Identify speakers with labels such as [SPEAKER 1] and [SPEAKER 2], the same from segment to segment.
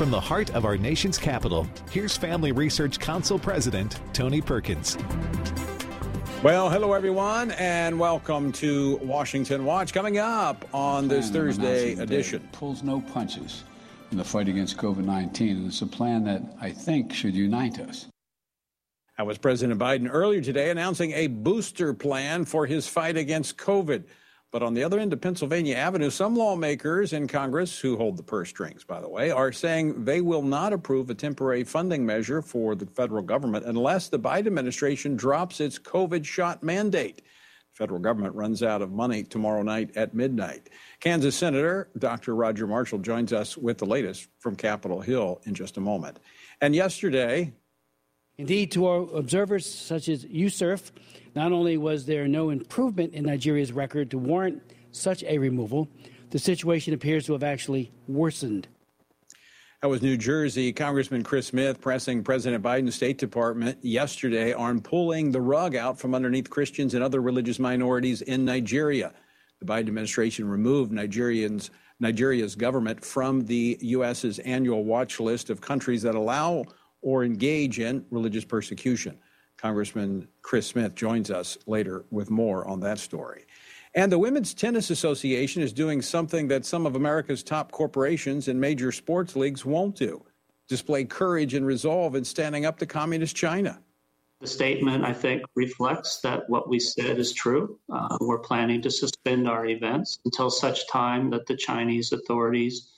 [SPEAKER 1] From the heart of our nation's capital, here's Family Research Council President Tony Perkins.
[SPEAKER 2] Well, hello everyone, and welcome to Washington Watch. Coming up on this Thursday edition,
[SPEAKER 3] pulls no punches in the fight against COVID 19, and it's a plan that I think should unite us.
[SPEAKER 2] That was President Biden earlier today announcing a booster plan for his fight against COVID. But on the other end of Pennsylvania Avenue, some lawmakers in Congress, who hold the purse strings, by the way, are saying they will not approve a temporary funding measure for the federal government unless the Biden administration drops its COVID shot mandate. The federal government runs out of money tomorrow night at midnight. Kansas Senator Dr. Roger Marshall joins us with the latest from Capitol Hill in just a moment. And yesterday,
[SPEAKER 4] Indeed, to our observers such as USCIRF, not only was there no improvement in Nigeria's record to warrant such a removal, the situation appears to have actually worsened.
[SPEAKER 2] That was New Jersey Congressman Chris Smith pressing President Biden's State Department yesterday on pulling the rug out from underneath Christians and other religious minorities in Nigeria. The Biden administration removed Nigerians Nigeria's government from the U.S.'s annual watch list of countries that allow or engage in religious persecution. Congressman Chris Smith joins us later with more on that story. And the Women's Tennis Association is doing something that some of America's top corporations and major sports leagues won't do display courage and resolve in standing up to communist China.
[SPEAKER 5] The statement, I think, reflects that what we said is true. Uh, we're planning to suspend our events until such time that the Chinese authorities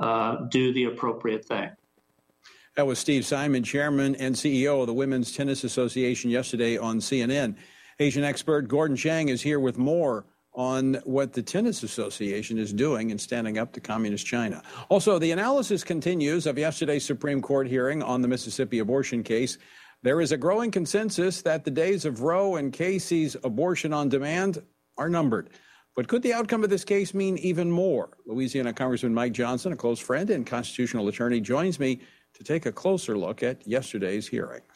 [SPEAKER 5] uh, do the appropriate thing.
[SPEAKER 2] That was Steve Simon, chairman and CEO of the Women's Tennis Association, yesterday on CNN. Asian expert Gordon Chang is here with more on what the Tennis Association is doing in standing up to Communist China. Also, the analysis continues of yesterday's Supreme Court hearing on the Mississippi abortion case. There is a growing consensus that the days of Roe and Casey's abortion on demand are numbered. But could the outcome of this case mean even more? Louisiana Congressman Mike Johnson, a close friend and constitutional attorney, joins me to take a closer look at yesterday's hearings.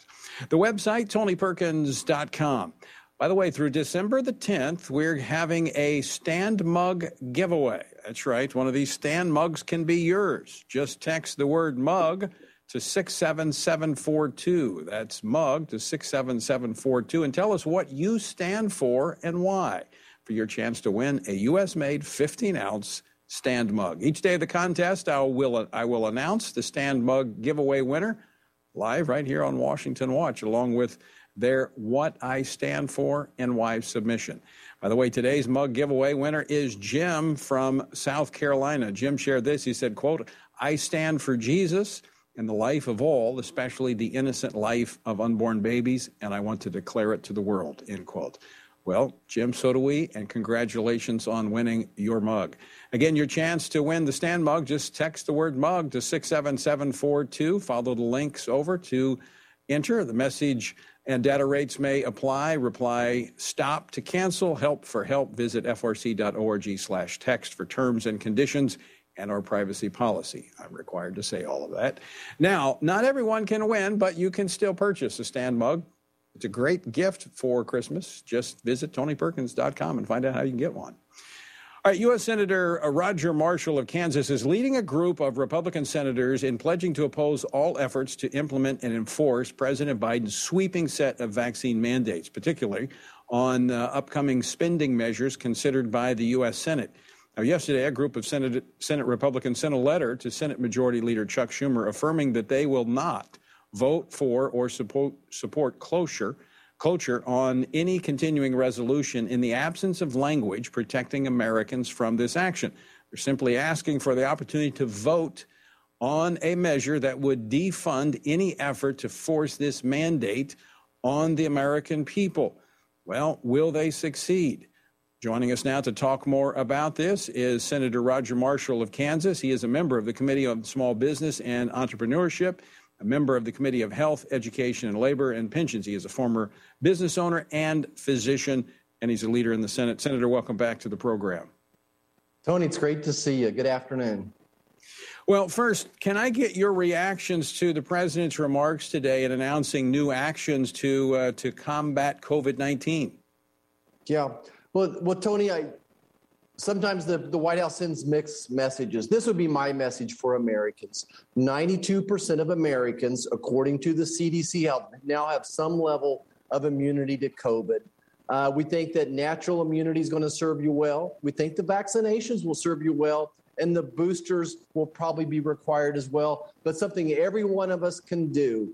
[SPEAKER 2] The website, tonyperkins.com. By the way, through December the 10th, we're having a stand mug giveaway. That's right, one of these stand mugs can be yours. Just text the word mug to 67742. That's mug to 67742 and tell us what you stand for and why for your chance to win a U.S. made 15 ounce stand mug. Each day of the contest, I will, I will announce the stand mug giveaway winner live right here on Washington Watch, along with their What I Stand For and Why submission. By the way, today's mug giveaway winner is Jim from South Carolina. Jim shared this. He said, quote, I stand for Jesus and the life of all, especially the innocent life of unborn babies, and I want to declare it to the world, end quote. Well, Jim, so do we, and congratulations on winning your mug. Again, your chance to win the stand mug, just text the word mug to 67742. Follow the links over to enter. The message and data rates may apply. Reply stop to cancel. Help for help. Visit frc.org slash text for terms and conditions and our privacy policy. I'm required to say all of that. Now, not everyone can win, but you can still purchase a stand mug it's a great gift for Christmas. Just visit tonyperkins.com and find out how you can get one. All right, U.S. Senator Roger Marshall of Kansas is leading a group of Republican senators in pledging to oppose all efforts to implement and enforce President Biden's sweeping set of vaccine mandates, particularly on uh, upcoming spending measures considered by the U.S. Senate. Now, yesterday, a group of Senate, Senate Republicans sent a letter to Senate Majority Leader Chuck Schumer affirming that they will not vote for or support, support closure, cloture on any continuing resolution in the absence of language protecting Americans from this action. They're simply asking for the opportunity to vote on a measure that would defund any effort to force this mandate on the American people. Well, will they succeed? Joining us now to talk more about this is Senator Roger Marshall of Kansas. He is a member of the Committee on Small Business and Entrepreneurship a member of the Committee of Health, Education, and Labor and Pensions. He is a former business owner and physician, and he's a leader in the Senate. Senator, welcome back to the program.
[SPEAKER 6] Tony, it's great to see you. Good afternoon.
[SPEAKER 2] Well, first, can I get your reactions to the president's remarks today in announcing new actions to uh, to combat COVID nineteen?
[SPEAKER 6] Yeah. Well, well, Tony, I sometimes the, the White House sends mixed messages. This would be my message for Americans. 92% of Americans, according to the CDC Health, now have some level of immunity to COVID. Uh, we think that natural immunity is going to serve you well. We think the vaccinations will serve you well, and the boosters will probably be required as well. But something every one of us can do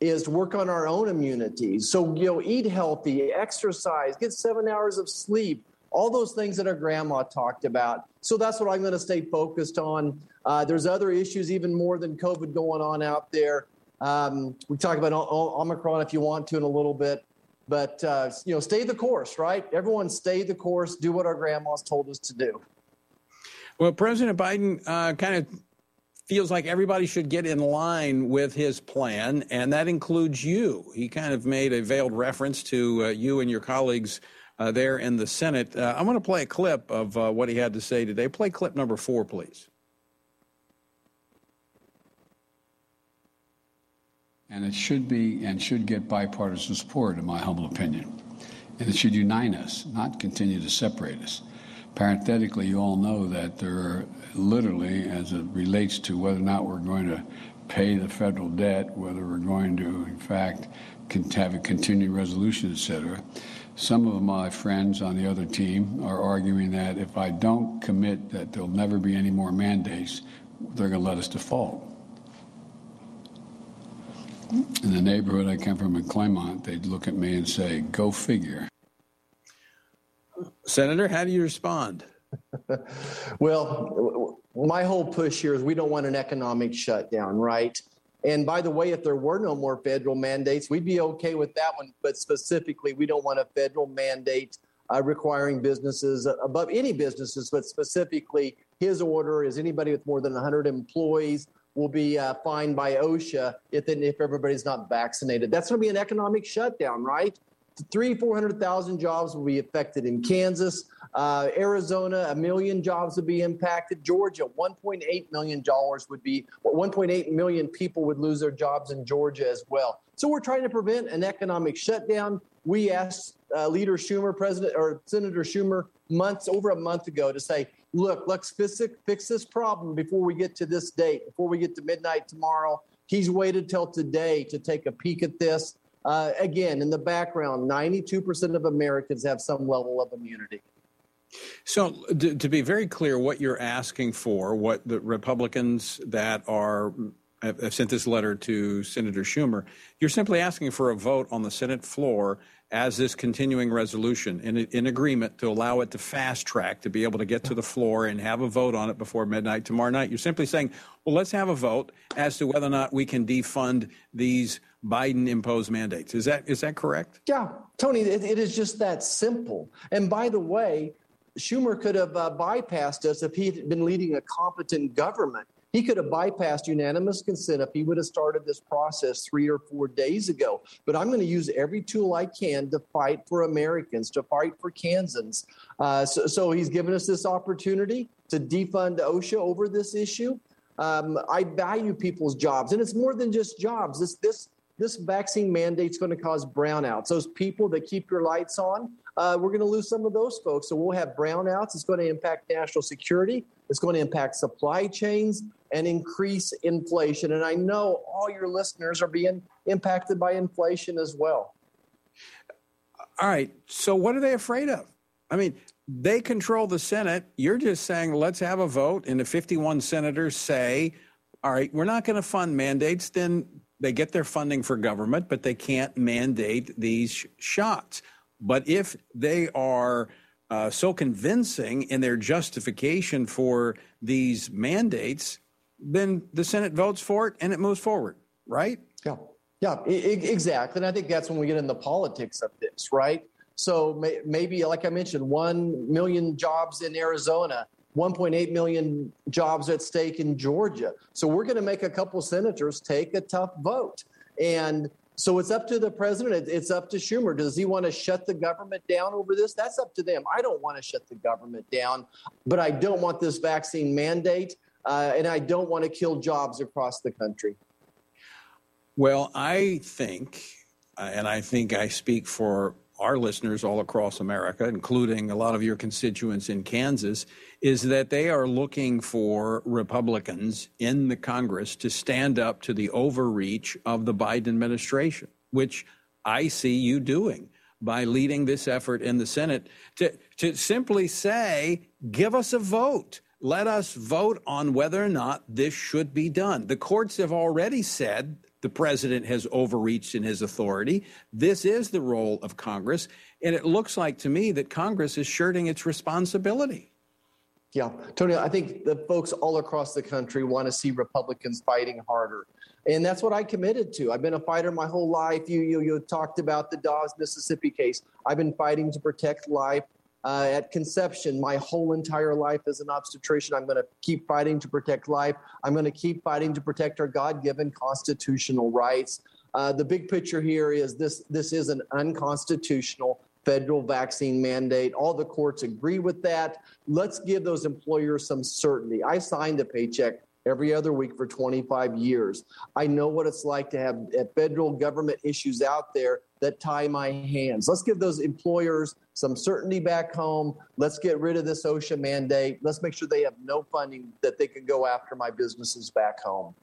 [SPEAKER 6] is work on our own immunity. So, you know, eat healthy, exercise, get seven hours of sleep, all those things that our grandma talked about. So that's what I'm going to stay focused on. Uh, there's other issues, even more than COVID, going on out there. Um, we talk about Omicron if you want to in a little bit, but uh, you know, stay the course, right? Everyone, stay the course. Do what our grandmas told us to do.
[SPEAKER 2] Well, President Biden uh, kind of feels like everybody should get in line with his plan, and that includes you. He kind of made a veiled reference to uh, you and your colleagues uh, there in the Senate. Uh, I'm going to play a clip of uh, what he had to say today. Play clip number four, please.
[SPEAKER 3] And it should be and should get bipartisan support, in my humble opinion. And it should unite us, not continue to separate us. Parenthetically, you all know that there are literally, as it relates to whether or not we're going to pay the federal debt, whether we're going to, in fact, have a continuing resolution, et cetera, some of my friends on the other team are arguing that if I don't commit that there'll never be any more mandates, they're going to let us default. In the neighborhood I come from in Claymont, they'd look at me and say, go figure.
[SPEAKER 2] Senator, how do you respond?
[SPEAKER 6] well, my whole push here is we don't want an economic shutdown, right? And by the way, if there were no more federal mandates, we'd be okay with that one. But specifically, we don't want a federal mandate uh, requiring businesses uh, above any businesses, but specifically, his order is anybody with more than 100 employees will be uh, fined by OSHA if, if everybody's not vaccinated. That's going to be an economic shutdown, right? Three, 400,000 jobs will be affected in Kansas. Uh, Arizona, a million jobs would be impacted. Georgia, 1.8 million dollars would be 1.8 million people would lose their jobs in Georgia as well. So we're trying to prevent an economic shutdown. We asked uh, Leader Schumer, President or Senator Schumer, months over a month ago to say, look, let's fix, fix this problem before we get to this date, before we get to midnight tomorrow. He's waited till today to take a peek at this. Uh, again, in the background, 92% of Americans have some level of immunity.
[SPEAKER 2] So, to, to, be very clear, what you're asking for, what the Republicans that are have sent this letter to Senator Schumer, you're simply asking for a vote on the Senate floor as this continuing resolution in, in agreement to allow it to fast track to be able to get to the floor and have a vote on it before midnight tomorrow night. You're simply saying, well, let's have a vote as to whether or not we can defund these Biden imposed mandates. Is that is that correct?
[SPEAKER 6] Yeah, Tony, it, it is just that simple. And by the way, Schumer could have uh, bypassed us if he had been leading a competent government. He could have bypassed unanimous consent if he would have started this process three or four days ago. But I'm going to use every tool I can to fight for Americans, to fight for Kansans. Uh, so, so, he's given us this opportunity to defund OSHA over this issue. Um, I value people's jobs, and it's more than just jobs. This this this vaccine mandate is going to cause brownouts. Those people that keep your lights on, uh, we're going to lose some of those folks. So we'll have brownouts. It's going to impact national security. It's going to impact supply chains and increase inflation. And I know all your listeners are being impacted by inflation as well.
[SPEAKER 2] All right. So what are they afraid of? I mean, they control the Senate. You're just saying, let's have a vote. And the 51 senators say, all right, we're not going to fund mandates. Then they get their funding for government, but they can't mandate these sh- shots. But if they are uh, so convincing in their justification for these mandates, then the Senate votes for it and it moves forward, right?
[SPEAKER 6] Yeah, yeah, I- exactly. And I think that's when we get into politics of this, right? So may- maybe, like I mentioned, 1 million jobs in Arizona, 1.8 million jobs at stake in Georgia. So we're going to make a couple senators take a tough vote. And so it's up to the president. It's up to Schumer. Does he want to shut the government down over this? That's up to them. I don't want to shut the government down, but I don't want this vaccine mandate, uh, and I don't want to kill jobs across the country.
[SPEAKER 2] Well, I think, uh, and I think I speak for our listeners all across America, including a lot of your constituents in Kansas, is that they are looking for Republicans in the Congress to stand up to the overreach of the Biden administration, which I see you doing by leading this effort in the Senate to, to simply say, give us a vote. Let us vote on whether or not this should be done. The courts have already said the president has overreached in his authority. This is the role of Congress. And it looks like to me that Congress is shirting its responsibility.
[SPEAKER 6] Yeah, Tony, I think the folks all across the country want to see Republicans fighting harder. And that's what I committed to. I've been a fighter my whole life. You, you, you talked about the Dobbs, Mississippi case. I've been fighting to protect life. Uh, at conception, my whole entire life as an obstetrician, I'm going to keep fighting to protect life. I'm going to keep fighting to protect our God given constitutional rights. Uh, the big picture here is this this is an unconstitutional federal vaccine mandate. All the courts agree with that. Let's give those employers some certainty. I signed a paycheck every other week for 25 years. I know what it's like to have uh, federal government issues out there that tie my hands. Let's give those employers some certainty back home. Let's get rid of this OSHA mandate. Let's make sure they have no funding that they can go after my businesses back home.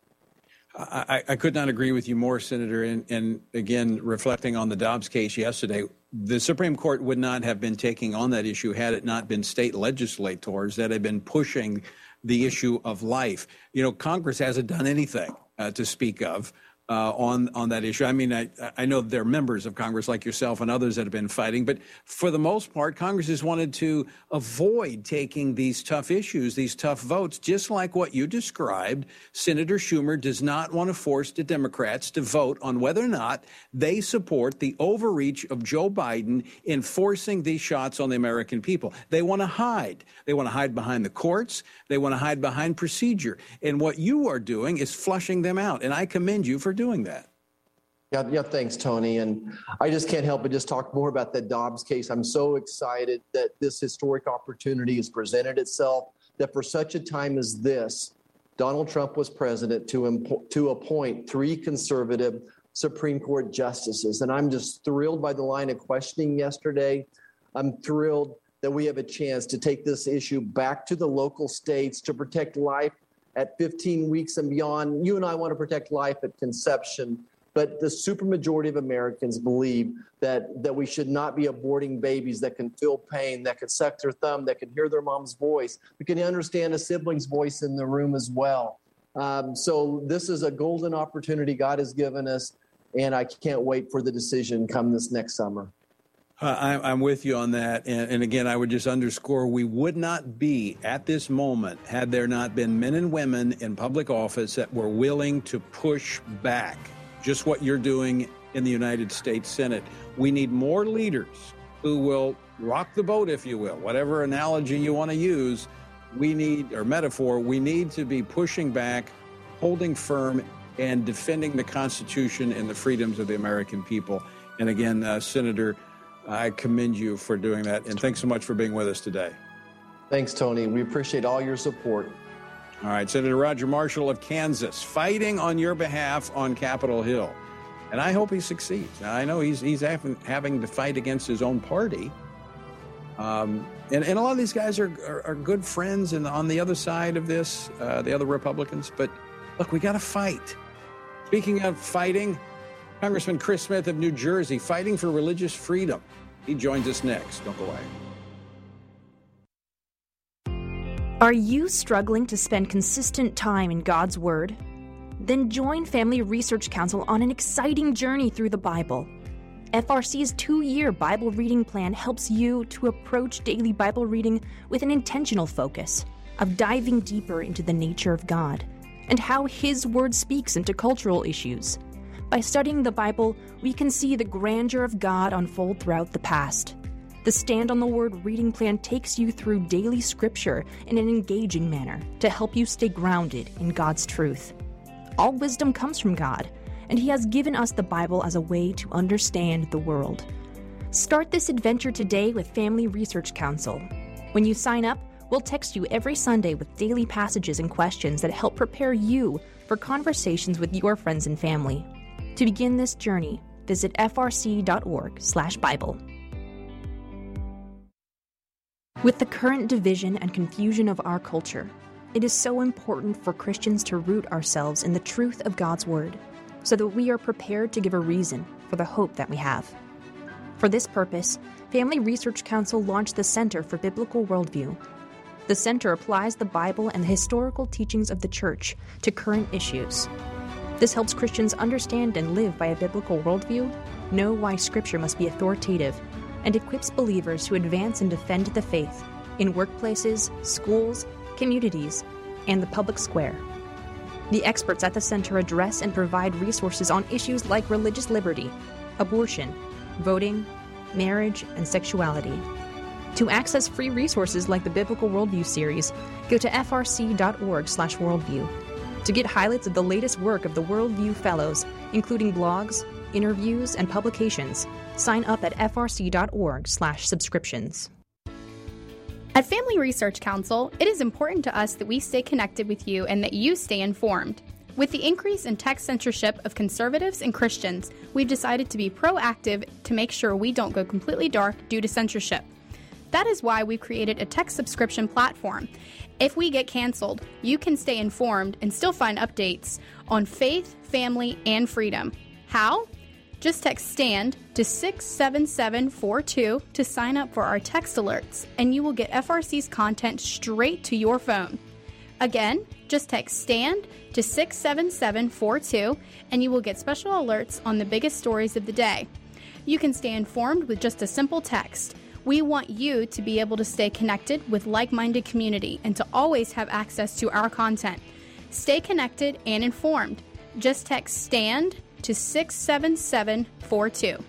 [SPEAKER 2] I, I, could not agree with you more, Senator. And, and, again, reflecting on the Dobbs case yesterday, the Supreme Court would not have been taking on that issue had it not been state legislators that had been pushing the issue of life. You know, Congress hasn't done anything uh, to speak of uh, on on that issue. I mean, I I know there are members of Congress like yourself and others that have been fighting, but for the most part, Congress has wanted to avoid taking these tough issues, these tough votes, just like what you described. Senator Schumer does not want to force the Democrats to vote on whether or not they support the overreach of Joe Biden in forcing these shots on the American people. They want to hide. They want to hide behind the courts. They want to hide behind procedure. And what you are doing is flushing them out. And I commend you for doing that.
[SPEAKER 6] Yeah, yeah, thanks, Tony. And I just can't help but just talk more about that Dobbs case. I'm so excited that this historic opportunity has presented itself, that for such a time as this, Donald Trump was president to, impo- to appoint three conservative Supreme Court justices. And I'm just thrilled by the line of questioning yesterday. I'm thrilled that we have a chance to take this issue back to the local states to protect life at 15 weeks and beyond. You and I want to protect life at conception, but the supermajority of Americans believe that that we should not be aborting babies that can feel pain, that can suck their thumb, that can hear their mom's voice, we can understand a sibling's voice in the room as well. Um, so this is a golden opportunity God has given us, and I can't wait for the decision come this next summer.
[SPEAKER 2] Uh, I'm with you on that. And, and, again, I would just underscore we would not be at this moment had there not been men and women in public office that were willing to push back just what you're doing in the United States Senate. We need more leaders who will rock the boat, if you will, whatever analogy you want to use. We need, or metaphor, we need to be pushing back, holding firm, and defending the Constitution and the freedoms of the American people. And again, uh, Senator. I commend you for doing that. And thanks so much for being with us today.
[SPEAKER 6] Thanks, Tony. We appreciate all your support.
[SPEAKER 2] All right, Senator Roger Marshall of Kansas, fighting on your behalf on Capitol Hill. And I hope he succeeds. Now, I know he's, he's having, having to fight against his own party. Um, and, and a lot of these guys are, are, are good friends and on the other side of this, uh, the other Republicans. But look, we got to fight. Speaking of fighting, Congressman Chris Smith of New Jersey fighting for religious freedom. He joins us next. Don't go away.
[SPEAKER 7] Are you struggling to spend consistent time in God's Word? Then join Family Research Council on an exciting journey through the Bible. FRC's two year Bible reading plan helps you to approach daily Bible reading with an intentional focus of diving deeper into the nature of God and how His Word speaks into cultural issues. By studying the Bible, we can see the grandeur of God unfold throughout the past. The Stand on the Word reading plan takes you through daily scripture in an engaging manner to help you stay grounded in God's truth. All wisdom comes from God, and He has given us the Bible as a way to understand the world. Start this adventure today with Family Research Council. When you sign up, we'll text you every Sunday with daily passages and questions that help prepare you for conversations with your friends and family. To begin this journey, visit frc.org/bible. With the current division and confusion of our culture, it is so important for Christians to root ourselves in the truth of God's Word so that we are prepared to give a reason for the hope that we have. For this purpose, Family Research Council launched the Center for Biblical Worldview. The center applies the Bible and the historical teachings of the Church to current issues. This helps Christians understand and live by a biblical worldview, know why Scripture must be authoritative, and equips believers to advance and defend the faith in workplaces, schools, communities, and the public square. The experts at the center address and provide resources on issues like religious liberty, abortion, voting, marriage, and sexuality. To access free resources like the Biblical Worldview series, go to frc.org/worldview. To get highlights of the latest work of the Worldview Fellows, including blogs, interviews, and publications, sign up at frc.org/subscriptions.
[SPEAKER 8] At Family Research Council, it is important to us that we stay connected with you and that you stay informed. With the increase in tech censorship of conservatives and Christians, we've decided to be proactive to make sure we don't go completely dark due to censorship. That is why we've created a tech subscription platform. If we get canceled, you can stay informed and still find updates on faith, family, and freedom. How? Just text STAND to 67742 to sign up for our text alerts, and you will get FRC's content straight to your phone. Again, just text STAND to 67742 and you will get special alerts on the biggest stories of the day. You can stay informed with just a simple text. We want you to be able to stay connected with like minded community and to always have access to our content. Stay connected and informed. Just text STAND to 67742.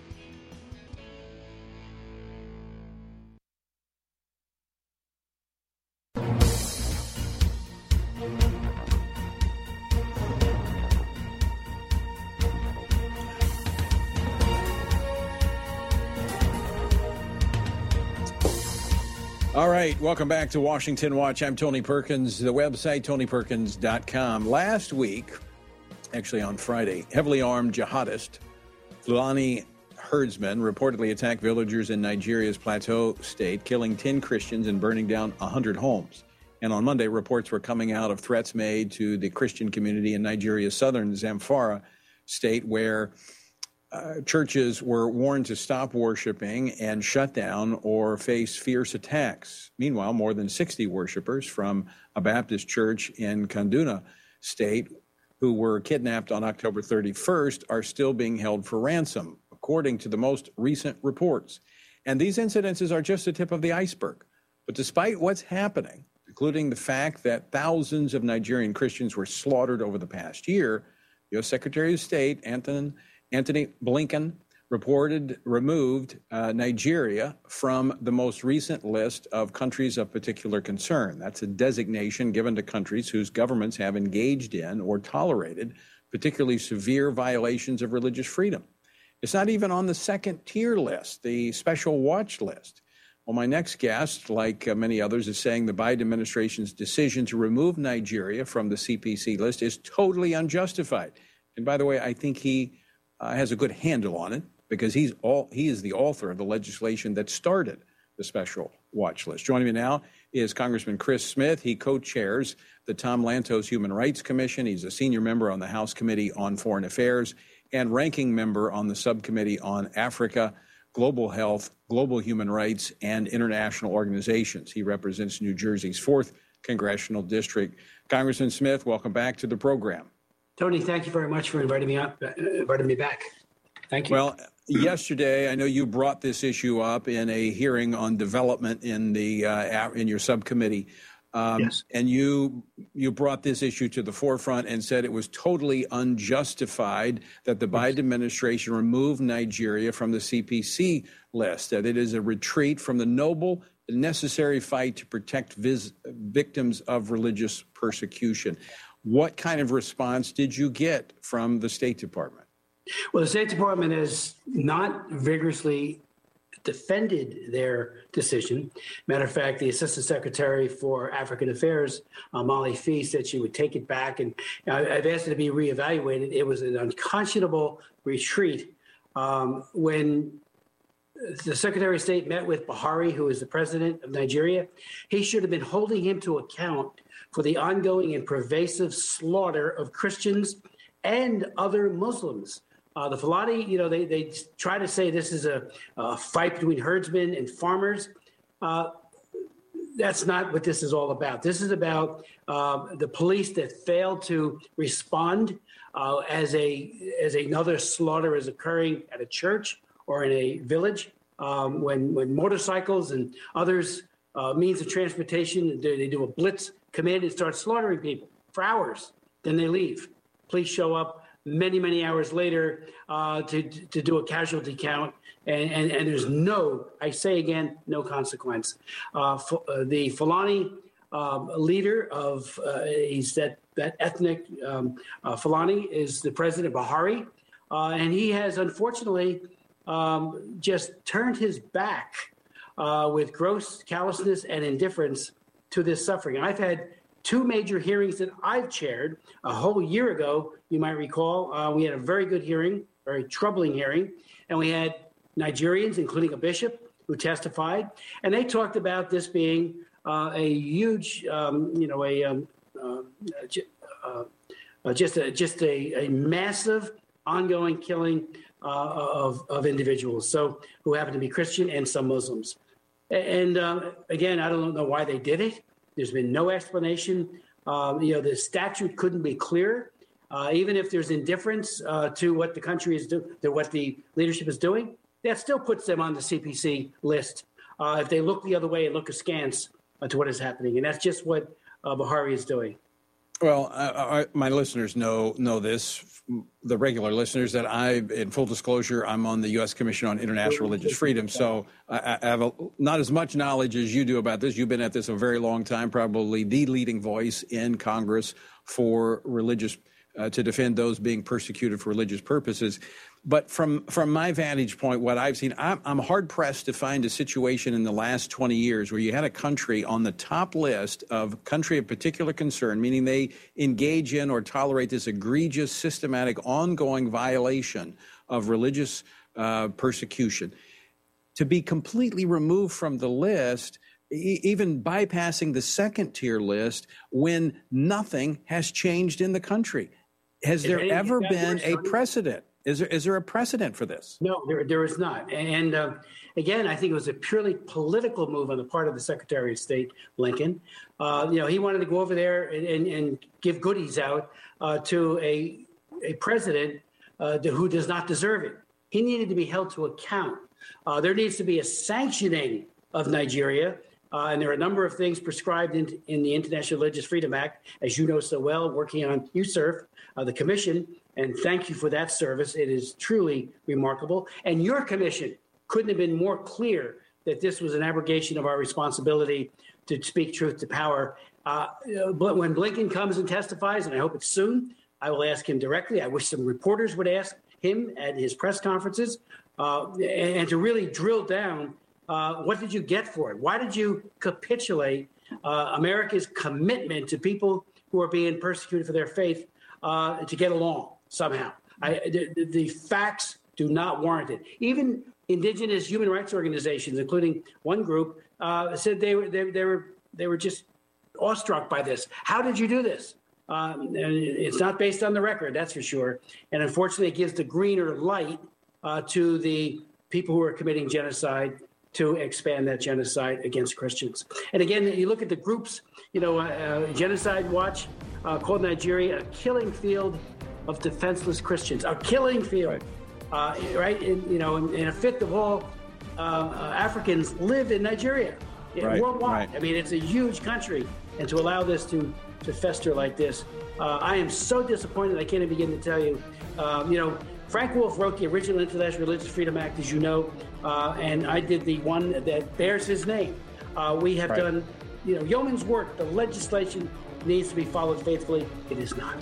[SPEAKER 2] All right, welcome back to Washington Watch. I'm Tony Perkins. The website, tonyperkins.com. Last week, actually on Friday, heavily armed jihadist Fulani herdsmen reportedly attacked villagers in Nigeria's Plateau state, killing 10 Christians and burning down 100 homes. And on Monday, reports were coming out of threats made to the Christian community in Nigeria's southern Zamfara state, where uh, churches were warned to stop worshiping and shut down or face fierce attacks. Meanwhile, more than 60 worshipers from a Baptist church in Kaduna state who were kidnapped on October 31st are still being held for ransom, according to the most recent reports. And these incidences are just the tip of the iceberg. But despite what's happening, including the fact that thousands of Nigerian Christians were slaughtered over the past year, U.S. Secretary of State Anthony, Blinken reported removed uh, Nigeria from the most recent list of countries of particular concern. That's a designation given to countries whose governments have engaged in or tolerated particularly severe violations of religious freedom. It's not even on the second tier list, the special watch list. Well, my next guest, like uh, many others, is saying the Biden administration's decision to remove Nigeria from the CPC list is totally unjustified. And by the way, I think he uh, has a good handle on it because he's all he is the author of the legislation that started the special watch list. Joining me now is Congressman Chris Smith. He co-chairs the Tom Lantos Human Rights Commission. He's a senior member on the House Committee on Foreign Affairs and ranking member on the subcommittee on Africa, global health, global human rights, and international organizations. He represents New Jersey's 4th congressional district. Congressman Smith, welcome back to the program.
[SPEAKER 4] Tony, thank you very much for inviting me up, uh, inviting me back. Thank you.
[SPEAKER 2] Well, yesterday, I know you brought this issue up in a hearing on development in the uh, in your subcommittee. Um, yes. And you you brought this issue to the forefront and said it was totally unjustified that the Biden administration removed Nigeria from the CPC list. That it is a retreat from the noble, necessary fight to protect vis- victims of religious persecution. What kind of response did you get from the State Department?
[SPEAKER 4] Well, the State Department has not vigorously defended their decision. Matter of fact, the Assistant Secretary for African Affairs, uh, Molly Phee, said she would take it back, and I've asked it to be reevaluated. It was an unconscionable retreat. Um, when the Secretary of State met with Buhari, who is the president of Nigeria. He should have been holding him to account for the ongoing and pervasive slaughter of Christians and other Muslims. Uh, the Fulani, you know, they, they try to say this is a, a fight between herdsmen and farmers. Uh, that's not what this is all about. This is about uh, the police that failed to respond uh, as a as another slaughter is occurring at a church or in a village um, when when motorcycles and others uh, means of transportation they, they do a blitz command and start slaughtering people for hours. Then they leave. Police show up many many hours later uh, to to do a casualty count and, and, and there's no, I say again, no consequence. Uh, uh, the Fulani um, leader of, uh, he's that, that ethnic um, uh, Fulani is the president Buhari, uh, and he has unfortunately um, just turned his back with gross callousness and indifference to this suffering. I've had two major hearings that I've chaired a whole year ago. You might recall we had a very good hearing, very troubling hearing, and we had Nigerians, including a bishop who testified, and they talked about this being uh, a huge, um, you know, a um, uh, uh, uh, just a just a, a massive ongoing killing uh, of of individuals, so who happen to be Christian and some Muslims. And uh, again, I don't know why they did it. There's been no explanation. Um, you know, the statute couldn't be clearer. Uh, even if there's indifference uh, to what the country is doing, to what the leadership is doing, that still puts them on the CPC list uh, if they look the other way and look askance uh, to what is happening. And that's just what uh, Buhari is doing.
[SPEAKER 2] Well, I, I, my listeners know know this. The regular listeners that I, in full disclosure, I'm on the U.S. Commission on International Religious Freedom, so I, I have a, not as much knowledge as you do about this. You've been at this a very long time, probably the leading voice in Congress for religious uh, to defend those being persecuted for religious purposes. But from from my vantage point, what I've seen, I'm, I'm hard pressed to find a situation in the last 20 years where you had a country on the top list of country of particular concern, meaning they engage in or tolerate this egregious, systematic, ongoing violation of religious uh, persecution, to be completely removed from the list even bypassing the second tier list when nothing has changed in the country. Has there ever been a precedent? Is there is there a precedent for this?
[SPEAKER 4] No, there there is not. And uh, again, I think it was a purely political move on the part of the Secretary of State Blinken. Uh, you know, he wanted to go over there and, and, and give goodies out uh, to a a president uh, who does not deserve it. He needed to be held to account. Uh, there needs to be a sanctioning of Nigeria. Uh, and there are a number of things prescribed in, in the International Religious Freedom Act, as you know so well, working on USCIRF, the commission and thank you for that service. It is truly remarkable. And your commission couldn't have been more clear that this was an abrogation of our responsibility to speak truth to power. Uh, but when Blinken comes and testifies, and I hope it's soon, I will ask him directly. I wish some reporters would ask him at his press conferences uh, and, and, to really drill down uh, what did you get for it? Why did you capitulate uh, America's commitment to people who are being persecuted for their faith uh, to get along? Somehow. I, the, the facts do not warrant it. Even indigenous human rights organizations, including one group, uh, said they were they, they, were they were just awestruck by this. How did you do this? Um, it's not based on the record, that's for sure. And unfortunately, it gives the greener light uh, to the people who are committing genocide to expand that genocide against Christians. And again, you look at the groups. You know, uh, uh Genocide Watch uh, called Nigeria a killing field of defenseless Christians, a killing field, right? Uh, right? In, you know, and, a fifth of all uh, uh, Africans live in Nigeria, right, worldwide. Right. I mean, it's a huge country, and to allow this to to fester like this, uh, I am so disappointed. I can't even begin to tell you. Um, you know, Frank Wolf wrote the original International Religious Freedom Act, as you know, uh, and I did the one that bears his name. Uh, we have right. done, you know, yeoman's work. The legislation needs to be followed faithfully. It is not.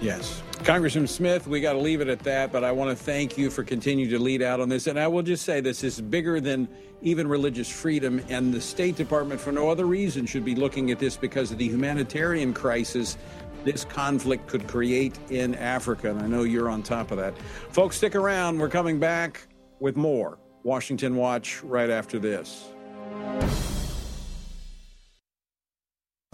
[SPEAKER 2] Yes. Congressman Smith, we got to leave it at that, but I want to thank you for continuing to lead out on this. And I will just say this is bigger than even religious freedom, and the State Department, for no other reason, should be looking at this because of the humanitarian crisis this conflict could create in Africa. And I know you're on top of that. Folks, stick around. We're coming back with more Washington Watch right after this.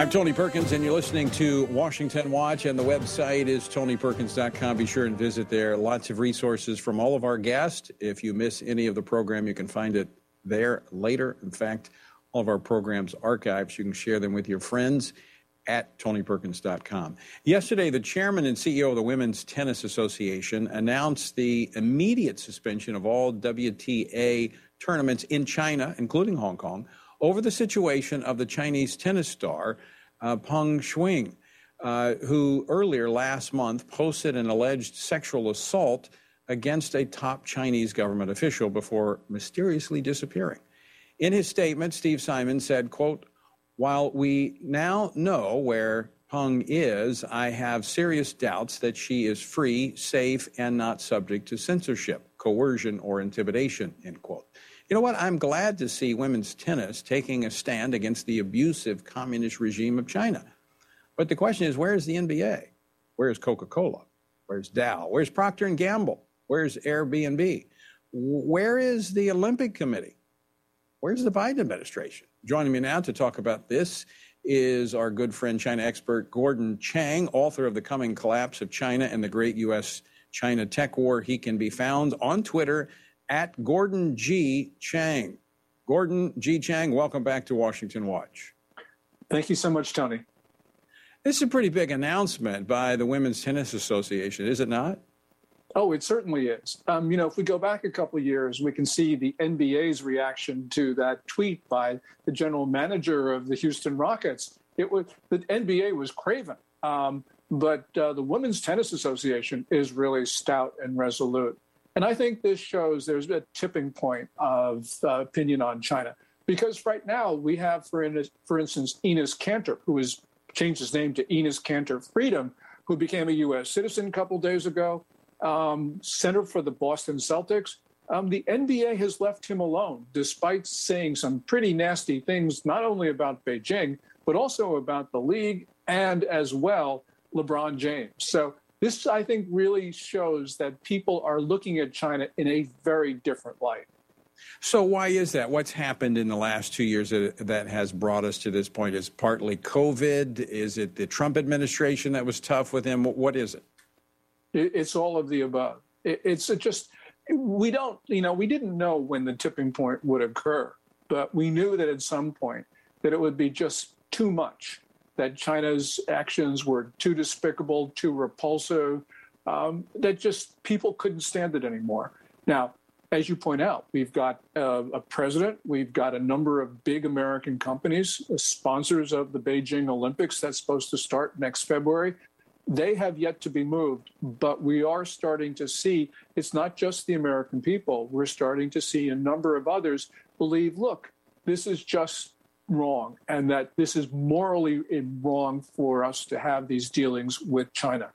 [SPEAKER 2] I'm Tony Perkins, and you're listening to Washington Watch, and the website is tonyperkins.com. Be sure and visit there. Lots of resources from all of our guests. If you miss any of the program, you can find it there later. In fact, all of our programs archives. You can share them with your friends at tonyperkins.com. Yesterday, the chairman and CEO of the Women's Tennis Association announced the immediate suspension of all WTA tournaments in China, including Hong Kong over the situation of the Chinese tennis star uh, Peng Shuai, uh, who earlier last month posted an alleged sexual assault against a top Chinese government official before mysteriously disappearing. In his statement, Steve Simon said, quote, while we now know where Peng is, I have serious doubts that she is free, safe, and not subject to censorship, coercion, or intimidation, end quote. You know what? I'm glad to see women's tennis taking a stand against the abusive communist regime of China. But the question is, where's the NBA? Where's Coca-Cola? Where's Dow? Where's Procter and Gamble? Where's Airbnb? Where is the Olympic Committee? Where's the Biden administration? Joining me now to talk about this is our good friend, China expert Gordon Chang, author of The Coming Collapse of China and the Great U.S. China Tech War. He can be found on Twitter at Gordon G. Chang. Gordon G. Chang, welcome back to Washington Watch.
[SPEAKER 9] Thank you so much, Tony.
[SPEAKER 2] This is a pretty big announcement by the Women's Tennis Association, is it not?
[SPEAKER 9] Oh, it certainly is. Um, you know, if we go back a couple of years, we can see the NBA's reaction to that tweet by the general manager of the Houston Rockets. It was the NBA was craven, um, but uh, the Women's Tennis Association is really stout and resolute. And I think this shows there's a tipping point of uh, opinion on China. Because right now we have, for, in, for instance, Enes Kanter, who has changed his name to Enes Kanter Freedom, who became a U.S. citizen a couple days ago, um, center for the Boston Celtics. Um, the NBA has left him alone, despite saying some pretty nasty things, not only about Beijing, but also about the league and as well LeBron James. So this, I think, really shows that people are looking at China in a very different light.
[SPEAKER 2] So, why is that? What's happened in the last two years that, has brought us to this point? Is partly COVID? Is it the Trump administration that was tough with him? What is it?
[SPEAKER 9] It's all of the above. It's just, we don't, you know, we didn't know when the tipping point would occur, but we knew that at some point that it would be just too much, that China's actions were too despicable, too repulsive, um, that just people couldn't stand it anymore. Now, as you point out, we've got uh, a president, we've got a number of big American companies, uh, sponsors of the Beijing Olympics that's supposed to start next February. They have yet to be moved, but we are starting to see it's not just the American people. We're starting to see a number of others believe, look, this is just wrong, and that this is morally wrong for us to have these dealings with China.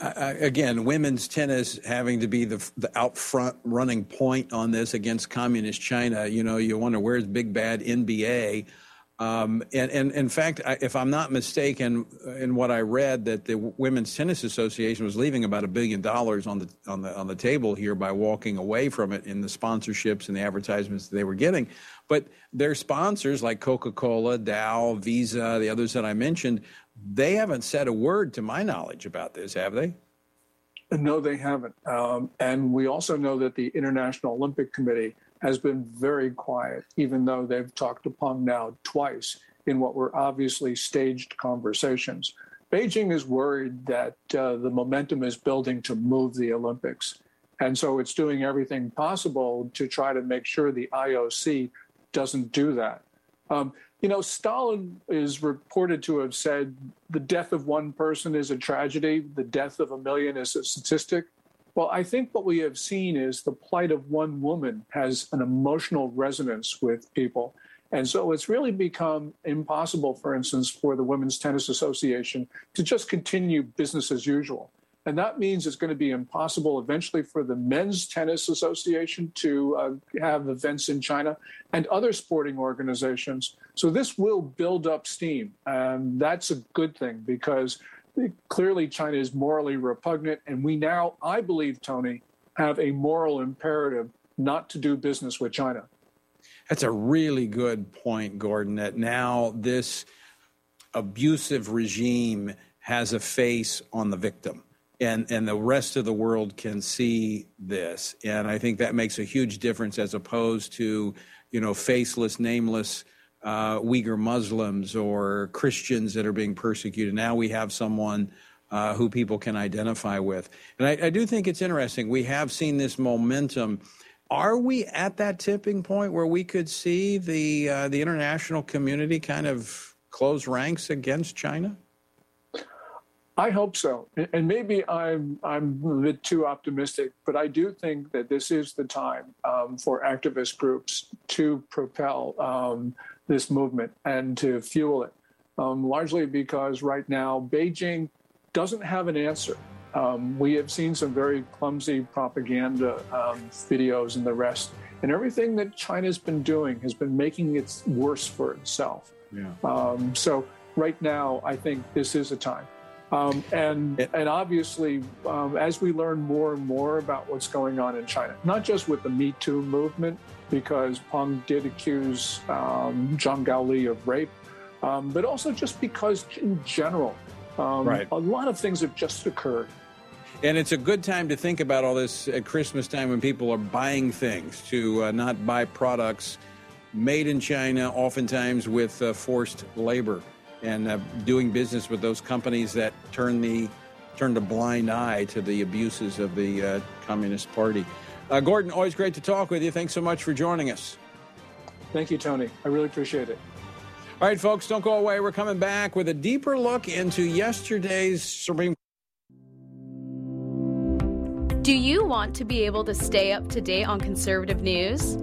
[SPEAKER 2] Uh, again, women's tennis having to be the, the out front running point on this against communist China. You know, you wonder where's big bad NBA. Um, and, and, in fact, if I'm not mistaken, in what I read, that the Women's Tennis Association was leaving about a billion dollars on the on the on the table here by walking away from it in the sponsorships and the advertisements they were getting. But their sponsors, like Coca-Cola, Dow, Visa, the others that I mentioned, they haven't said a word, to my knowledge, about this, have they?
[SPEAKER 9] No, they haven't. Um, and we also know that the International Olympic Committee has been very quiet, even though they've talked upon now twice in what were obviously staged conversations. Beijing is worried that uh, the momentum is building to move the Olympics. And so it's doing everything possible to try to make sure the IOC doesn't do that. Um, you know, Stalin is reported to have said the death of one person is a tragedy, the death of a million is a statistic. Well, I think what we have seen is the plight of one woman has an emotional resonance with people. And so it's really become impossible, for instance, for the Women's Tennis Association to just continue business as usual. And that means it's going to be impossible eventually for the Men's Tennis Association to uh, have events in China and other sporting organizations. So this will build up steam. And that's a good thing because clearly China is morally repugnant. And we now, I believe, Tony, have a moral imperative not to do business with China.
[SPEAKER 2] That's a really good point, Gordon, that now this abusive regime has a face on the victim and and the rest of the world can see this and i think that makes a huge difference as opposed to you know faceless nameless uh, uyghur muslims or christians that are being persecuted. Now we have someone uh, who people can identify with. And I, I do think it's interesting. We have seen this momentum. Are we at that tipping point where we could see the uh, the international community kind of close ranks against china?
[SPEAKER 9] I hope so, and maybe I'm I'm a bit too optimistic, but I do think that this is the time um, for activist groups to propel um, this movement and to fuel it. Um, largely because right now Beijing doesn't have an answer. Um, we have seen some very clumsy propaganda um, videos and the rest, and everything that China's been doing has been making it worse for itself. Yeah. Um, so right now, I think this is a time. Um, and and obviously, um, as we learn more and more about what's going on in China, not just with the Me Too movement, because Peng did accuse um, Zhang Gaoli of rape, um, but also just because in general, um, right. a lot of things have just occurred.
[SPEAKER 2] And it's a good time to think about all this at Christmas time when people are buying things to uh, not buy products made in China, oftentimes with uh, forced labor and uh, doing business with those companies that turn the turned a blind eye to the abuses of the uh, Communist Party. Uh, Gordon, always great to talk with you. Thanks so much for joining us.
[SPEAKER 9] Thank you, Tony. I really appreciate it.
[SPEAKER 2] All right, folks, don't go away. We're coming back with a deeper look into yesterday's Supreme.
[SPEAKER 10] Do you want to be able to stay up to date on conservative news?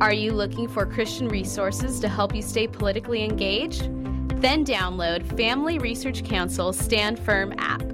[SPEAKER 10] Are you looking for Christian resources to help you stay politically engaged? Then download Family Research Council's Stand Firm app.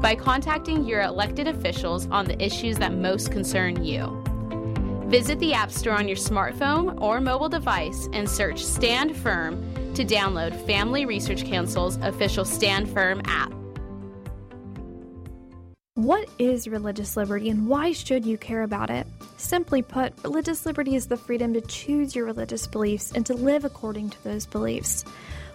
[SPEAKER 10] by contacting your elected officials on the issues that most concern you. Visit the App Store on your smartphone or mobile device and search Stand Firm to download Family Research Council's official Stand Firm app.
[SPEAKER 11] What is religious liberty and why should you care about it? Simply put, religious liberty is the freedom to choose your religious beliefs and to live according to those beliefs.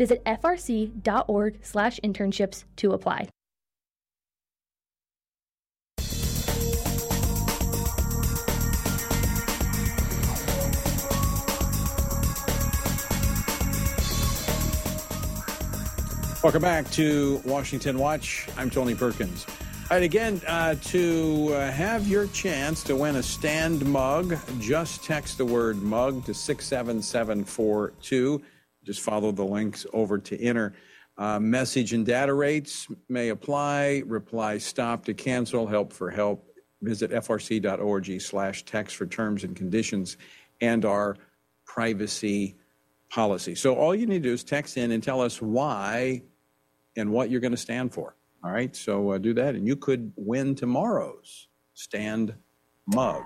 [SPEAKER 12] Visit frc.org/internships to apply.
[SPEAKER 2] Welcome back to Washington Watch. I'm Tony Perkins. All right, again, uh, to uh, have your chance to win a stand mug, just text the word mug to 67742. Just follow the links over to enter. Uh, message and data rates may apply. Reply stop to cancel. Help for help. Visit frc.org slash text for terms and conditions and our privacy policy. So all you need to do is text in and tell us why and what you're going to stand for. All right, so uh, do that, and you could win tomorrow's stand mug. All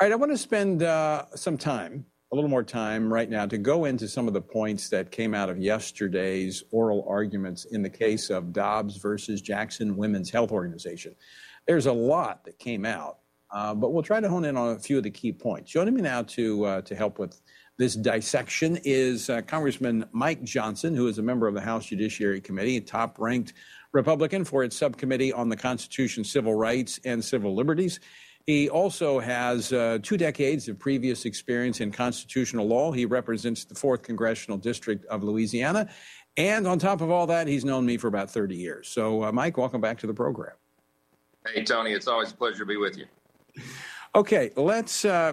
[SPEAKER 2] right, I want to spend uh, some time a little more time right now to go into some of the points that came out of yesterday's oral arguments in the case of Dobbs versus Jackson Women's Health Organization. There's a lot that came out, uh, but we'll try to hone in on a few of the key points. Joining me now to uh, to help with this dissection is uh, Congressman Mike Johnson, who is a member of the House Judiciary Committee, a top ranked Republican for its subcommittee on the Constitution, Civil Rights, and Civil Liberties. He also has uh, two decades of previous experience in constitutional law. He represents the 4th Congressional District of Louisiana. And on top of all that, he's known me for about 30 years. So, uh, Mike, welcome back to the program.
[SPEAKER 13] Hey, Tony, it's always a pleasure to be with you.
[SPEAKER 2] Okay, let's. Uh,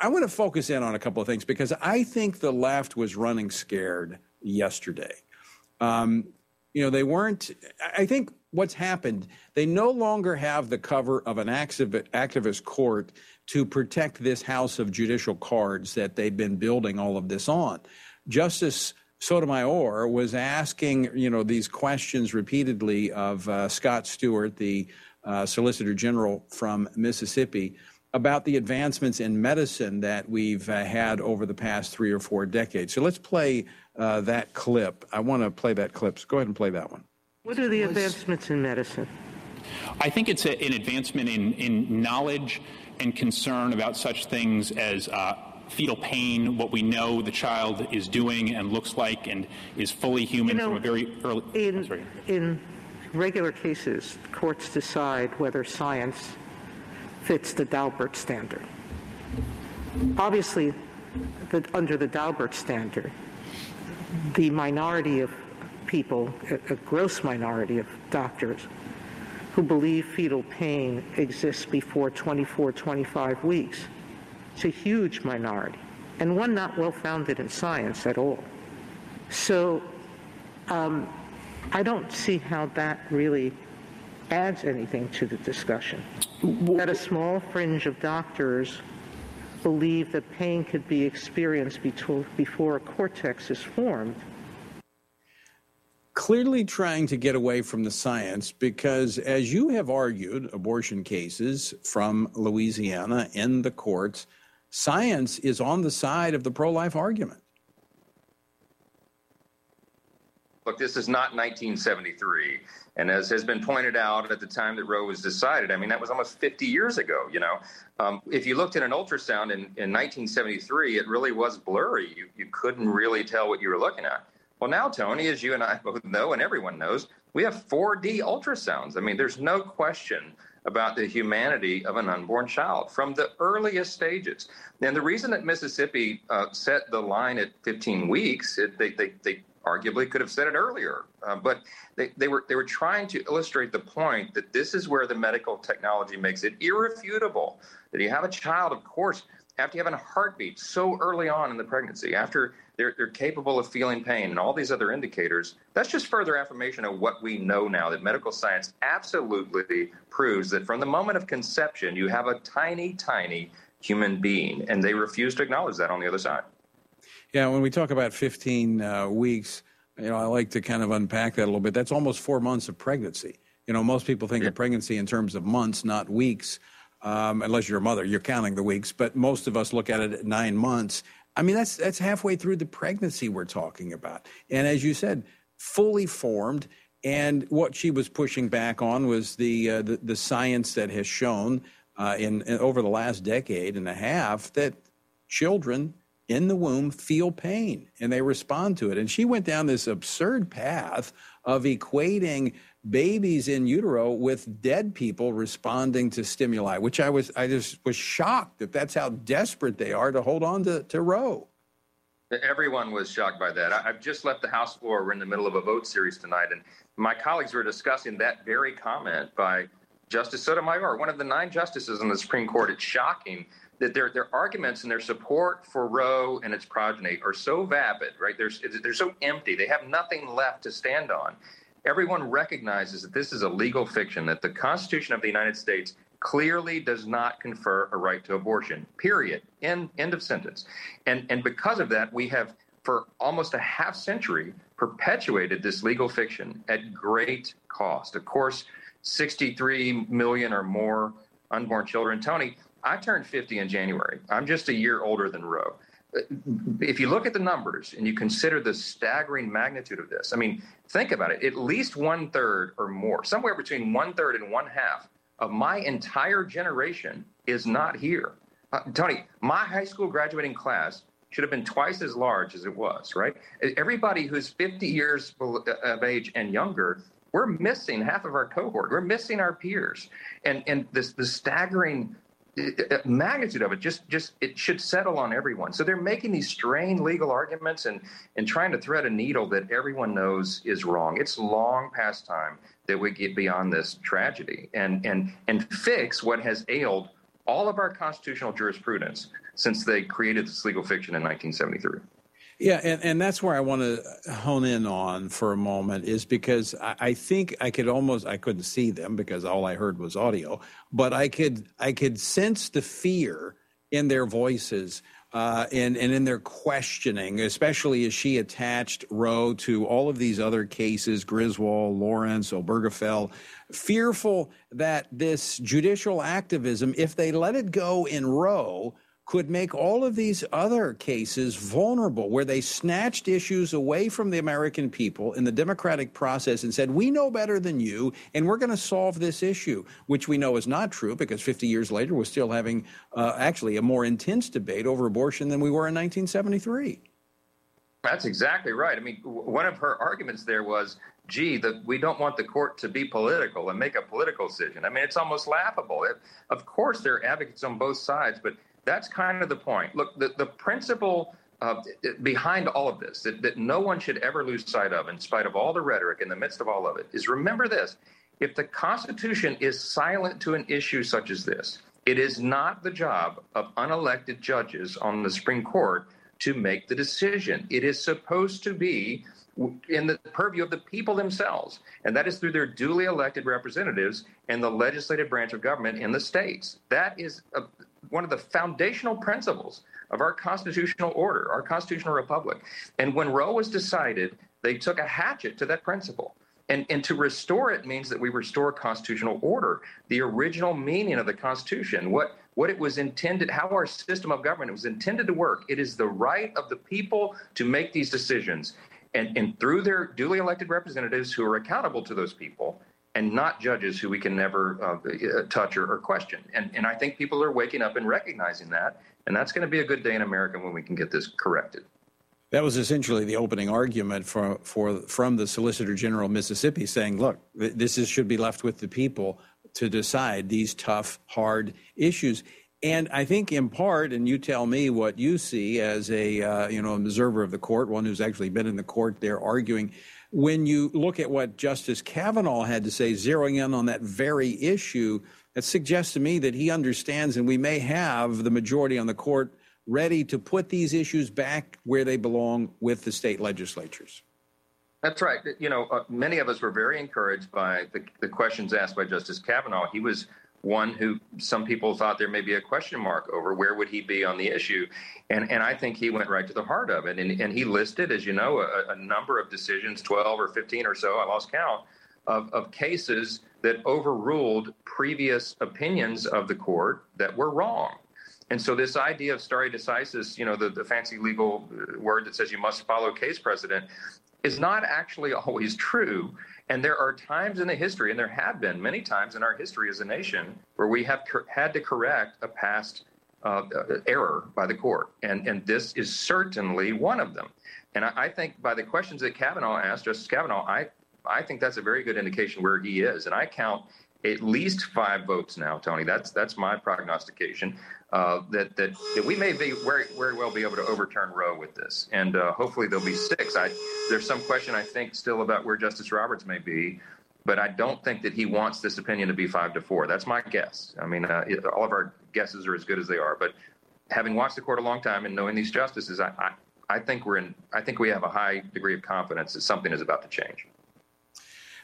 [SPEAKER 2] I want to focus in on a couple of things because I think the left was running scared yesterday. Um, you know, they weren't. I think what's happened, they no longer have the cover of an activist court to protect this house of judicial cards that they've been building all of this on. Justice Sotomayor was asking, you know, these questions repeatedly of uh, Scott Stewart, the uh, Solicitor General from Mississippi, about the advancements in medicine that we've uh, had over the past three or four decades. So let's play uh, that clip. I want to play that clip. So go ahead and play that one.
[SPEAKER 14] What are the advancements in medicine?
[SPEAKER 15] I think it's a, an advancement in, in knowledge and concern about such things as uh, fetal pain, what we know the child is doing and looks like and is fully human
[SPEAKER 14] you know,
[SPEAKER 15] from a very early.
[SPEAKER 14] In, in regular cases, courts decide whether science fits the Daubert standard. Obviously, the, under the Daubert standard, the minority of people, a, a gross minority of doctors, who believe fetal pain exists before 24, 25 weeks. It's a huge minority. and one not well founded in science at all. So um, I don't see how that really adds anything to the discussion. That a small fringe of doctors believe that pain could be experienced before a cortex is formed.
[SPEAKER 2] Clearly trying to get away from the science because, as you have argued, abortion cases from Louisiana in the courts, science is on the side of the pro life argument.
[SPEAKER 13] Look, this is not 1973. And as has been pointed out at the time that Roe was decided, I mean, that was almost 50 years ago, you know. Um, if you looked at an ultrasound in, in 1973, it really was blurry. You, you couldn't really tell what you were looking at. Well, now, Tony, as you and I both know, and everyone knows, we have 4D ultrasounds. I mean, there's no question about the humanity of an unborn child from the earliest stages. And the reason that Mississippi uh, set the line at 15 weeks, it, they, they, they arguably could have said it earlier. Uh, but they, they, were, they were trying to illustrate the point that this is where the medical technology makes it irrefutable that you have a child, of course, after you have a heartbeat so early on in the pregnancy, after they're, they're capable of feeling pain and all these other indicators, that's just further affirmation of what we know now that medical science absolutely proves that from the moment of conception, you have a tiny, tiny human being. And they refuse to acknowledge that on the other side.
[SPEAKER 2] Yeah, when we talk about 15 uh, weeks, you know, I like to kind of unpack that a little bit. That's almost four months of pregnancy. You know, most people think yeah. of pregnancy in terms of months, not weeks. Um, unless you're a mother, you're counting the weeks. But most of us look at it at nine months. I mean, that's that's halfway through the pregnancy we're talking about. And as you said, fully formed. And what she was pushing back on was the uh, the, the, science that has shown uh, in, in over the last decade and a half that children in the womb feel pain and they respond to it. And she went down this absurd path of equating babies in utero with dead people responding to stimuli, which I was I just was shocked that that's how desperate they are to hold on to, to Roe.
[SPEAKER 13] Everyone was shocked by that. I've just left the House floor. We're in the middle of a vote series tonight, and my colleagues were discussing that very comment by Justice Sotomayor, one of the nine justices on the Supreme Court. It's shocking that their their arguments and their support for Roe and its progeny are so vapid, right? They're, they're so empty. They have nothing left to stand on. Everyone recognizes that this is a legal fiction, that the Constitution of the United States clearly does not confer a right to abortion, period. End, end of sentence. And, and because of that, we have, for almost a half century, perpetuated this legal fiction at great cost. Of course, 63 million or more unborn children. Tony, I turned 50 in January. I'm just a year older than Roe. If you look at the numbers and you consider the staggering magnitude of this, I mean, think about it. At least one third or more, somewhere between one third and one half of my entire generation is not here. Uh, Tony, my high school graduating class should have been twice as large as it was, right? Everybody who's 50 years of age and younger, we're missing half of our cohort. We're missing our peers. And, and this, the staggering magnitude of it just just it should settle on everyone. So they're making these strained legal arguments and and trying to thread a needle that everyone knows is wrong. It's long past time that we get beyond this tragedy and and and fix what has ailed all of our constitutional jurisprudence since they created this legal fiction in 1973
[SPEAKER 2] yeah, and, and that's where I want to hone in on for a moment is because I, I, think I could almost I couldn't see them because all I heard was audio, but I could I could sense the fear in their voices uh, and and in their questioning, especially as she attached Roe to all of these other cases, Griswold, Lawrence, Obergefell, fearful that this judicial activism, if they let it go in Roe, could make all of these other cases vulnerable, where they snatched issues away from the American people in the democratic process and said, We know better than you, and we're going to solve this issue, which we know is not true because 50 years later, we're still having uh, actually a more intense debate over abortion than we were in 1973.
[SPEAKER 13] That's exactly right. I mean, one of her arguments there was, gee, we don't want the court to be political and make a political decision. I mean, it's almost laughable. It, of course, there are advocates on both sides, but that's kind of the point. Look, the, the principle uh, behind all of this that, that no one should ever lose sight of, in spite of all the rhetoric in the midst of all of it, is remember this. If the Constitution is silent to an issue such as this, It is not the job of unelected judges on the Supreme Court to make the decision. It is supposed to be in the purview of the people themselves, and that is through their duly elected representatives and the legislative branch of government in the states. That is a, one of the foundational principles of our constitutional order, our constitutional republic. And when Roe was decided, they took a hatchet to that principle. And, and to restore it means that we restore constitutional order, the original meaning of the Constitution, what, what it was intended, how our system of government was intended to work. It is the right of the people to make these decisions. And, and through their duly elected representatives who are accountable to those people, and not judges who we can never uh, touch or, or question. And, and I think people are waking up and recognizing that. And that's going to be a good day in America when we can get this corrected.
[SPEAKER 2] That was essentially the opening argument for, for, from the Solicitor General of Mississippi saying, look, this is, should be left with the people to decide these tough, hard issues. And I think, in part, and you tell me what you see as a uh, you know observer of the court, one who's actually been in the court there arguing. When you look at what Justice Kavanaugh had to say, zeroing in on that very issue, it suggests to me that he understands, and we may have the majority on the court ready to put these issues back where they belong with the state legislatures.
[SPEAKER 13] That's right. You know, uh, many of us were very encouraged by the, the questions asked by Justice Kavanaugh. He was one who some people thought there may be a question mark over where would he be on the issue. And and i think he went right to the heart of it. And, and he listed as you know a, a number of decisions 12 or 15 or so i lost count of, of cases that overruled previous opinions of the court that were wrong. And so this idea of stare decisis, you know, the, the fancy legal uh, word that says you must follow case precedent, is not actually always true. And there are times in the history, and there have been many times in our history as a nation, where we have cor- had to correct a past uh, error by the court. And, and this is certainly one of them. And I, I think by the questions that Kavanaugh asked, Justice Kavanaugh, I, I think that's a very good indication where he is. And I count at least five votes now, Tony. That's that's my prognostication uh, that, that that we may be very very well be able to overturn Roe with this, and uh, hopefully there'll be six. I, there's some question I think still about where Justice Roberts may be, but I don't think that he wants this opinion to be five to four. That's my guess. I mean, uh, it, all of our guesses are as good as they are, but having watched the court a long time and knowing these justices, I, I I think we're in. I think we have a high degree of confidence that something is about to change.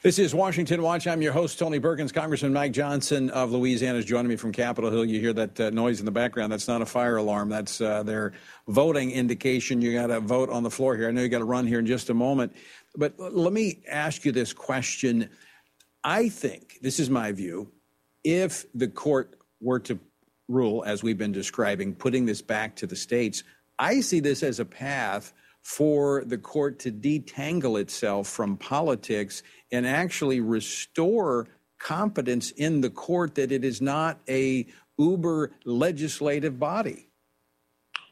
[SPEAKER 2] This is Washington Watch. I'm your host, Tony Perkins. Congressman Mike Johnson of Louisiana is joining me from Capitol Hill. You hear that uh, noise in the background. That's not a fire alarm. That's uh, their voting indication. You got to vote on the floor here. I know you got to run here in just a moment. But let me ask you this question. I think, this is my view, if the court were to rule, as we've been describing, putting this back to the states, I see this as a path for the court to detangle itself from politics and actually restore confidence in the court that it is not a uber legislative body.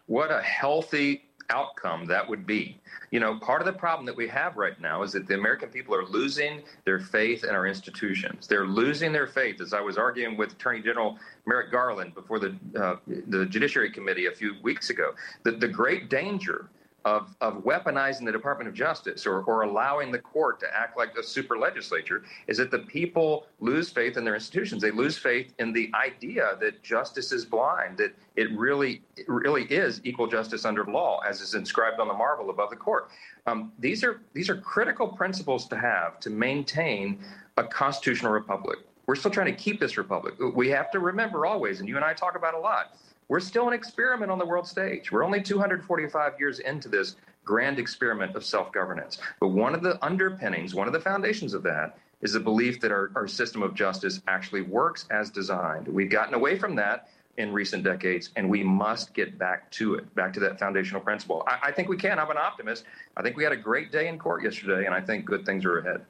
[SPEAKER 13] What a healthy outcome that would be. You know, part of the problem that we have right now is that the American people are losing their faith in our institutions. They're losing their faith, as I was arguing with Attorney General Merrick Garland before the uh, the Judiciary Committee a few weeks ago. The, the great danger of, of weaponizing the Department of Justice or, or allowing the court to act like a super legislature is that the people lose faith in their institutions. They lose faith in the idea that justice is blind, that it really, it really is equal justice under law, as is inscribed on the marble above the court. Um, these are these are critical principles to have to maintain a constitutional republic. We're still trying to keep this republic. We have to remember always, and you and I talk about a lot we're still an experiment on the world stage. We're only 245 years into this grand experiment of self governance. But one of the underpinnings, one of the foundations of that is the belief that our, our system of justice actually works as designed. We've gotten away from that in recent decades, and we must get back to it, back to that foundational principle. I, I think we can. I'm an optimist. I think we had a great day in court yesterday, and I think good things are ahead.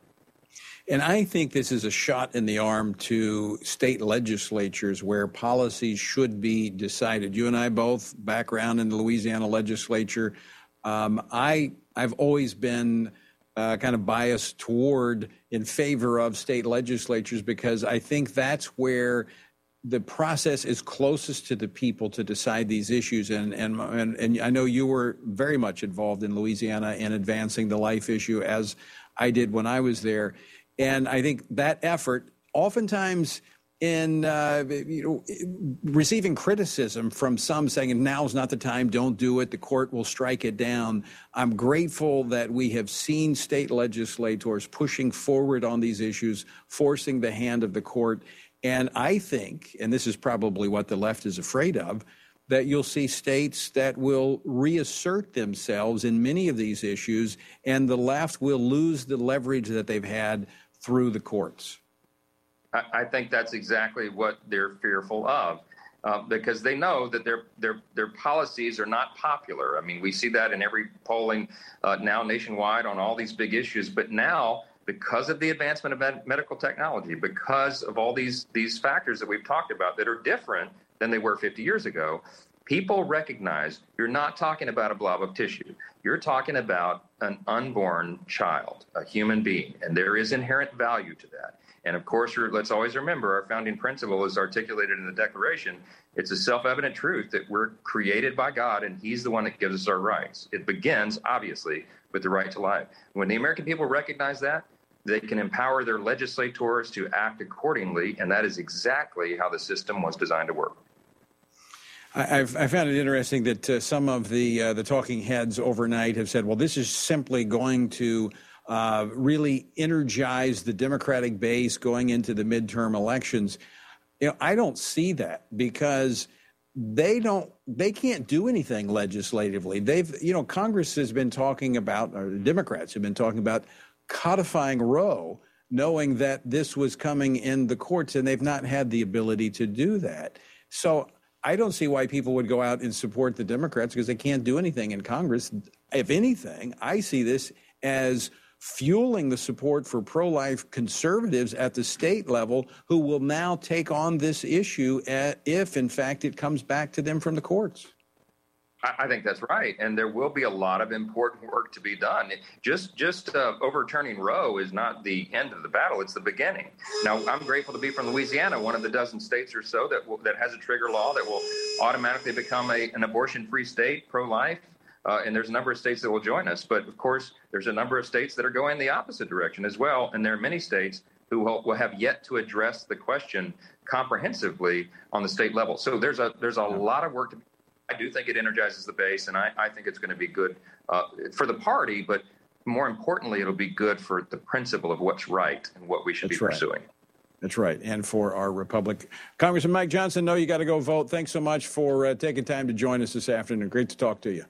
[SPEAKER 2] And I think this is a shot in the arm to state legislatures where policies should be decided. You and I both background in the Louisiana legislature. Um, I I've always been uh, kind of biased toward in favor of state legislatures because I think that's where the process is closest to the people to decide these issues. And, and, and, and I know you were very much involved in Louisiana in advancing the life issue as I did when I was there. And I think that effort, oftentimes in uh, you know receiving criticism from some saying now's not the time don't do it the court will strike it down. I'm grateful that we have seen state legislators pushing forward on these issues forcing the hand of the court. And i think and this is probably what the left is afraid of that you'll see states that will reassert themselves in many of these issues and the left will lose the leverage that they've had through the courts
[SPEAKER 13] I, think that's exactly what they're fearful of. Uh, because they know that their their their policies are not popular. I mean, we see that in every polling uh, now nationwide on all these big issues. But now, because of the advancement of med- medical technology, because of all these these factors that we've talked about that are different than they were 50 years ago, people recognize you're not talking about a blob of tissue. You're talking about an unborn child, a human being, and there is inherent value to that. And of course, let's always remember our founding principle is articulated in the Declaration. It's a self evident truth that we're created by God and He's the one that gives us our rights. It begins, obviously, with the right to life. When the American people recognize that, they can empower their legislators to act accordingly. And that is exactly how the system was designed to work.
[SPEAKER 2] I've, I found it interesting that uh, some of the uh, the talking heads overnight have said, "Well, this is simply going to uh, really energize the Democratic base going into the midterm elections. You know, I don't see that because they don't they can't do anything legislatively. They've you know Congress has been talking about or the Democrats have been talking about codifying Roe, knowing that this was coming in the courts, and they've not had the ability to do that. So I don't see why people would go out and support the Democrats because they can't do anything in Congress. If anything, I see this as fueling the support for pro life conservatives at the state level who will now take on this issue eh, if, in fact, it comes back to them from the courts.
[SPEAKER 13] I think that's right, and there will be a lot of important work to be done. Just just uh, overturning Roe is not the end of the battle; it's the beginning. Now, I'm grateful to be from Louisiana, one of the dozen states or so that will, that has a trigger law that will automatically become a, an abortion-free state, pro-life. Uh, and there's a number of states that will join us. But of course, there's a number of states that are going the opposite direction as well. And there are many states who will, will have yet to address the question comprehensively on the state level. So there's a there's a lot of work to. I do think it energizes the base, and I, I think it's going to be good uh, for the party, but more importantly, it'll be good for the principle of what's right and what we should That's be right. pursuing.
[SPEAKER 2] That's right. And for our Republic. Congressman Mike Johnson, no, you got to go vote. Thanks so much for uh, taking time to join us this afternoon. Great to talk to you.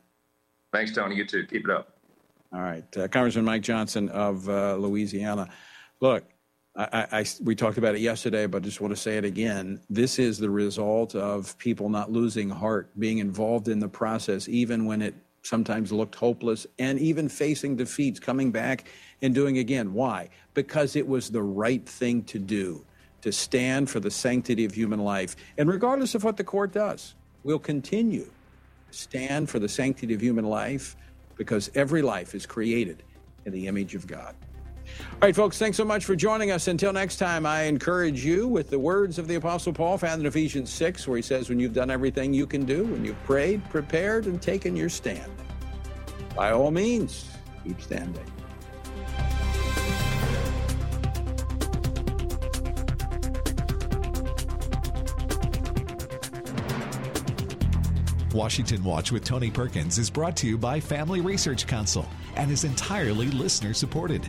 [SPEAKER 13] Thanks, Tony. You too. Keep it up.
[SPEAKER 2] All right. Uh, Congressman Mike Johnson of uh, Louisiana. Look, I, I, we talked about it yesterday, but I just want to say it again. This is the result of people not losing heart, being involved in the process, even when it sometimes looked hopeless, and even facing defeats, coming back and doing again. Why? Because it was the right thing to do, to stand for the sanctity of human life. And regardless of what the court does, we'll continue to stand for the sanctity of human life because every life is created in the image of God. All right, folks, thanks so much for joining us. Until next time, I encourage you with the words of the Apostle Paul found in Ephesians 6, where he says, When you've done everything you can do, when you've prayed, prepared, and taken your stand, by all means, keep standing.
[SPEAKER 1] Washington Watch with Tony Perkins is brought to you by Family Research Council and is entirely listener supported.